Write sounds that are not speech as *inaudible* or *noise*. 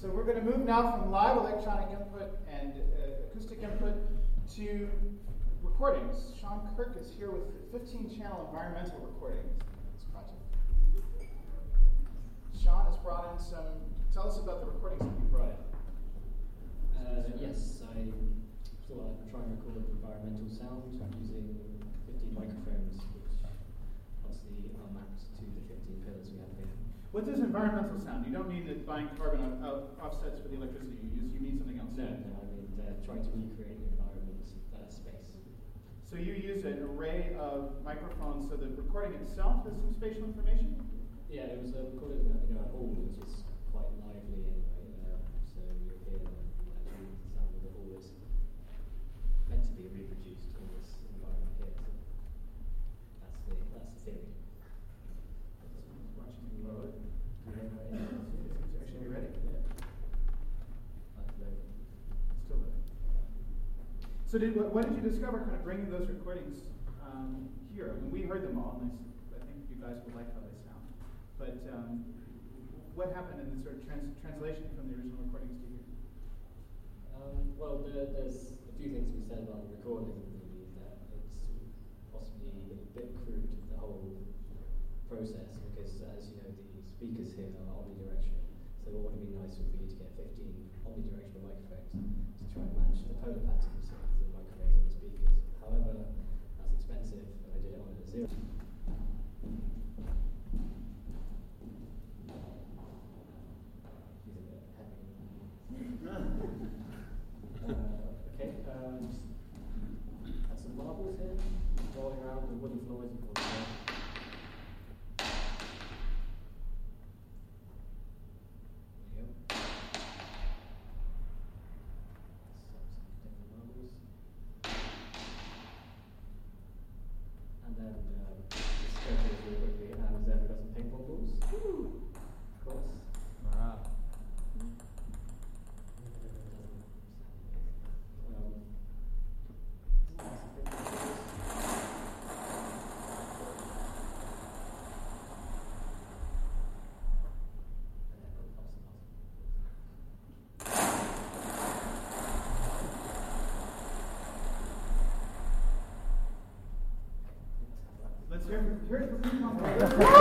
So we're going to move now from live electronic input and uh, acoustic input to recordings. Sean Kirk is here with 15-channel environmental recordings. This project. Sean has brought in some. Tell us about the recordings that you brought in. Uh, yes, I thought I'd try and record environmental sound using 15 microphones, which obviously are mapped to the 15 pillars we have here. What does environmental sound? You don't mean that buying carbon off, offsets for the electricity you use. You mean something else? No, no, I mean uh, trying to recreate the environment uh, space. So you use an array of microphones so the recording itself has some spatial information? Yeah, it was uh, recorded in a, in a hall, which is quite lively anyway. Uh, so you hear actually the sound of the hall is meant to be reproduced in this environment here. So that's the that's the theory. Watching you load. Yeah, right. It's actually ready. That's loaded. Still loading. So did, what, what did you discover kind of bringing those recordings um, here? I mean, we heard them all, and I think you guys will like how they sound. But um, what happened in the sort of trans- translation from the original recordings to here? Um, well, there, there's a few things we said about the recording. The, that it's possibly a bit crude, the whole process, because as you know, the speakers here are omnidirectional. So what would be nice would be to get 15 omnidirectional microphones to try and match the polar patterns *laughs* okay, um, have some marbles here, rolling around the wooden floors and falling down. There you go. Some, some different marbles. And then um, just go through this really quickly, and uh, we've got some ping pong balls. Of course. Wow. Um, Let's hear,